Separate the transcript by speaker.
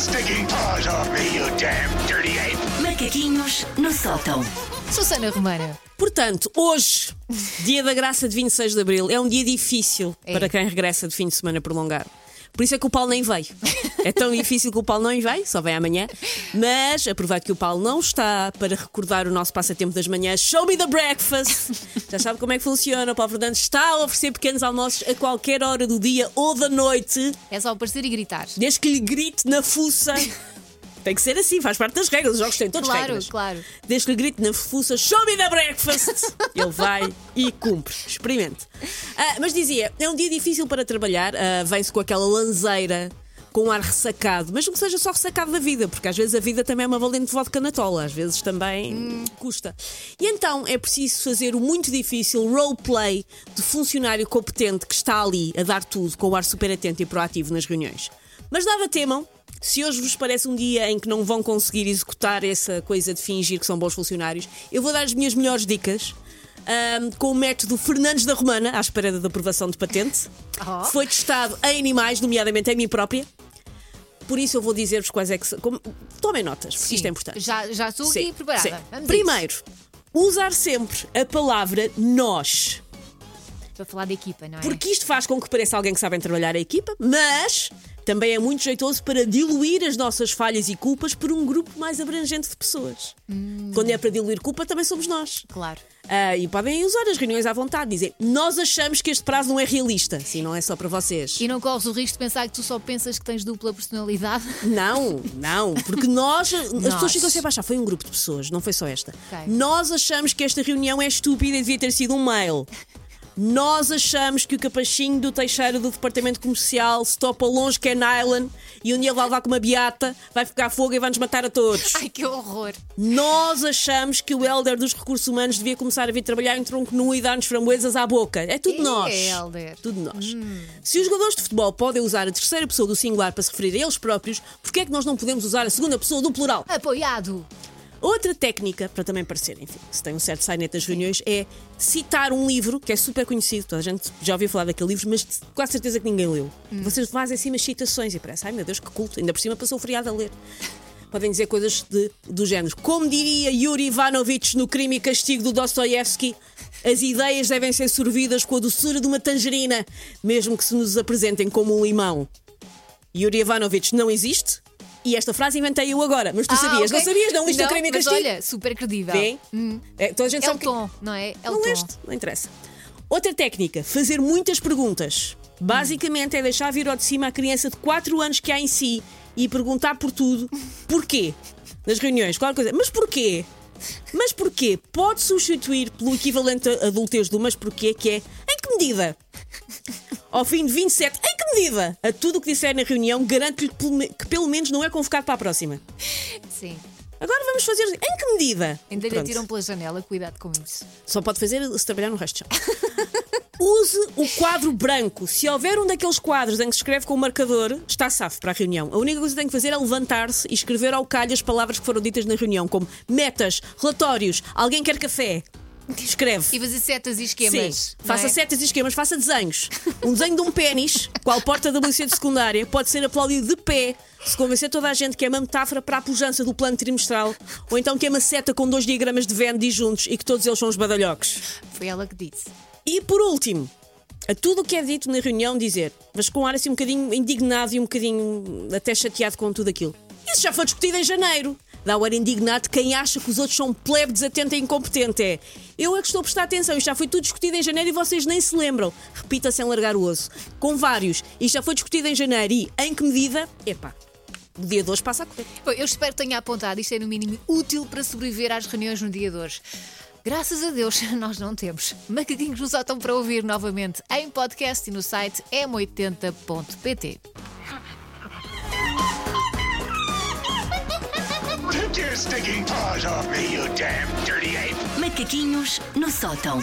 Speaker 1: stinking paws off me, you damn dirty ape!
Speaker 2: Macaquinhos no sótão.
Speaker 3: Susana Romana.
Speaker 4: Portanto, hoje, dia da graça de 26 de Abril, é um dia difícil
Speaker 3: É.
Speaker 4: para quem regressa de fim de semana prolongado. Por isso é que o Paulo nem veio. É tão difícil que o Paulo não veio, só vem amanhã. Mas aproveito que o Paulo não está para recordar o nosso passatempo das manhãs. Show me the breakfast! Já sabe como é que funciona. O Paulo Fernandes está a oferecer pequenos almoços a qualquer hora do dia ou da noite,
Speaker 3: É só aparecer e gritar.
Speaker 4: desde que lhe grite na fuça. Tem que ser assim, faz parte das regras. Os jogos têm todas
Speaker 3: Claro,
Speaker 4: regras.
Speaker 3: claro.
Speaker 4: Desde que lhe grite na fuça, show me the breakfast! Ele vai e cumpre. Experimente. Ah, mas dizia, é um dia difícil para trabalhar, ah, vem-se com aquela lanzeira, com um ar ressacado, mas não que seja só ressacado da vida, porque às vezes a vida também é uma valente vodka na tola, às vezes também custa. E então é preciso fazer o muito difícil roleplay de funcionário competente que está ali a dar tudo, com o ar super atento e proativo nas reuniões. Mas nada temam, se hoje vos parece um dia em que não vão conseguir executar essa coisa de fingir que são bons funcionários, eu vou dar as minhas melhores dicas. ahm, com o método Fernandes da Romana, à espera da aprovação de patente.
Speaker 3: Oh.
Speaker 4: Foi testado em animais, nomeadamente em mim própria. Por isso eu vou dizer-vos quais é que são. como- Tomem notas, porque isto é importante.
Speaker 3: Já, já estou aqui
Speaker 4: Sim,
Speaker 3: preparada.
Speaker 4: sim. Primeiro, usar sempre a palavra nós.
Speaker 3: isso. Para falar de equipa, não é?
Speaker 4: Porque isto faz com que pareça alguém que sabe trabalhar a equipa, mas também é muito jeitoso para diluir as nossas falhas e culpas por um grupo mais abrangente de pessoas. Quando é para diluir culpa, também somos nós.
Speaker 3: Claro.
Speaker 4: Ah, e podem usar as reuniões à vontade, dizer nós achamos que este prazo não é realista. Sim, não é só para vocês.
Speaker 3: E não corres o risco de pensar que tu só pensas que tens dupla personalidade?
Speaker 4: Não, não, porque nós, as
Speaker 3: Nós.
Speaker 4: pessoas ficam sempre a achar, foi um grupo de pessoas, não foi só esta.
Speaker 3: Ok.
Speaker 4: Nós achamos que esta reunião é estúpida e devia ter sido um mail. Nós achamos que o capachinho do Teixeira do Departamento Comercial se topa longe que é nylon e um dia vai levar com uma beata, vai ficar fogo e vai nos matar a todos.
Speaker 3: Ai, que horror.
Speaker 4: Nós achamos que o Helder dos Recursos Humanos devia começar a vir trabalhar em tronco nu e dar-nos framboesas à boca. É tudo
Speaker 3: É,
Speaker 4: nós.
Speaker 3: Helder.
Speaker 4: Tudo nós. Se os jogadores de futebol podem usar a terceira pessoa do singular para se referir a eles próprios, porquê é que nós não podemos usar a segunda pessoa do plural?
Speaker 3: Apoiado.
Speaker 4: Outra técnica, para também parecer, enfim, se tem um certo sainete das reuniões, é citar um livro que é super conhecido, toda a gente já ouviu falar daquele livro, mas quase certeza que ninguém leu. Vocês fazem assim umas citações e parece, ai meu Deus, que culto, ainda por cima passou o feriado a ler. Podem dizer coisas de, do género. Como diria Yuri Ivanovich no Crime e Castigo do Dostoiévski, as ideias devem ser sorvidas com a doçura de uma tangerina, mesmo que se nos apresentem como um limão. Yuri Ivanovich não existe. E esta frase inventei eu agora, mas tu
Speaker 3: Ah,
Speaker 4: sabias,
Speaker 3: ok.
Speaker 4: não sabias? Não liste o
Speaker 3: Não,
Speaker 4: crime e
Speaker 3: mas
Speaker 4: castigo?
Speaker 3: olha, super credível.
Speaker 4: Vem. É, toda a gente
Speaker 3: É o
Speaker 4: sabe que-
Speaker 3: tom, não é? É
Speaker 4: Não
Speaker 3: tom.
Speaker 4: leste, não interessa. Outra técnica, fazer muitas perguntas. Basicamente é deixar vir ao de cima a criança de 4 anos que há em si e perguntar por tudo. Porquê? Nas reuniões, qualquer coisa. Mas porquê? Mas porquê? Pode substituir pelo equivalente a adultez do mas porquê, que é em que medida? Ao fim de 27, em que medida? A tudo o que disser na reunião, garanto-lhe que pelo menos não é convocado para a próxima.
Speaker 3: Sim.
Speaker 4: Agora vamos fazer. Em que medida?
Speaker 3: Ainda lhe atiram pela janela, cuidado com isso.
Speaker 4: Só pode fazer se trabalhar no resto de chão. Use o quadro branco. Se houver um daqueles quadros em que se escreve com o marcador, está safo para a reunião. A única coisa que tem que fazer é levantar-se e escrever ao calho as palavras que foram ditas na reunião, como metas, relatórios, alguém quer café. Escreve.
Speaker 3: E fazer setas e esquemas.
Speaker 4: Sim,
Speaker 3: não
Speaker 4: faça
Speaker 3: é?
Speaker 4: setas e esquemas, faça desenhos. Um desenho de um pênis, qual porta da polícia de secundária, pode ser aplaudido de pé se convencer toda a gente que é uma metáfora para a pujança do plano trimestral, ou então que é uma seta com dois diagramas de Venn disjuntos e que todos eles são os badalhocos.
Speaker 3: Foi ela que disse.
Speaker 4: E por último, a tudo o que é dito na reunião dizer, mas com um ar assim um bocadinho indignado e um bocadinho até chateado com tudo aquilo. Isso já foi discutido em janeiro. Dá o ar indignado quem acha que os outros são plebe, desatento e incompetente. É, eu é que estou a prestar atenção. Isto já foi tudo discutido em janeiro e vocês nem se lembram. Repita sem largar o osso. Com vários. Isto já foi discutido em janeiro e em que medida? Epá, dia de hoje passa a correr.
Speaker 3: Bom, eu espero que tenha apontado. Isto é, no mínimo, útil para sobreviver às reuniões no dia de hoje. Graças a Deus, nós não temos. Macaquinhos nos estão para ouvir novamente em podcast e no site m80.pt.
Speaker 1: paws off me, you damn dirty ape!
Speaker 2: Macaquinhos no sótão.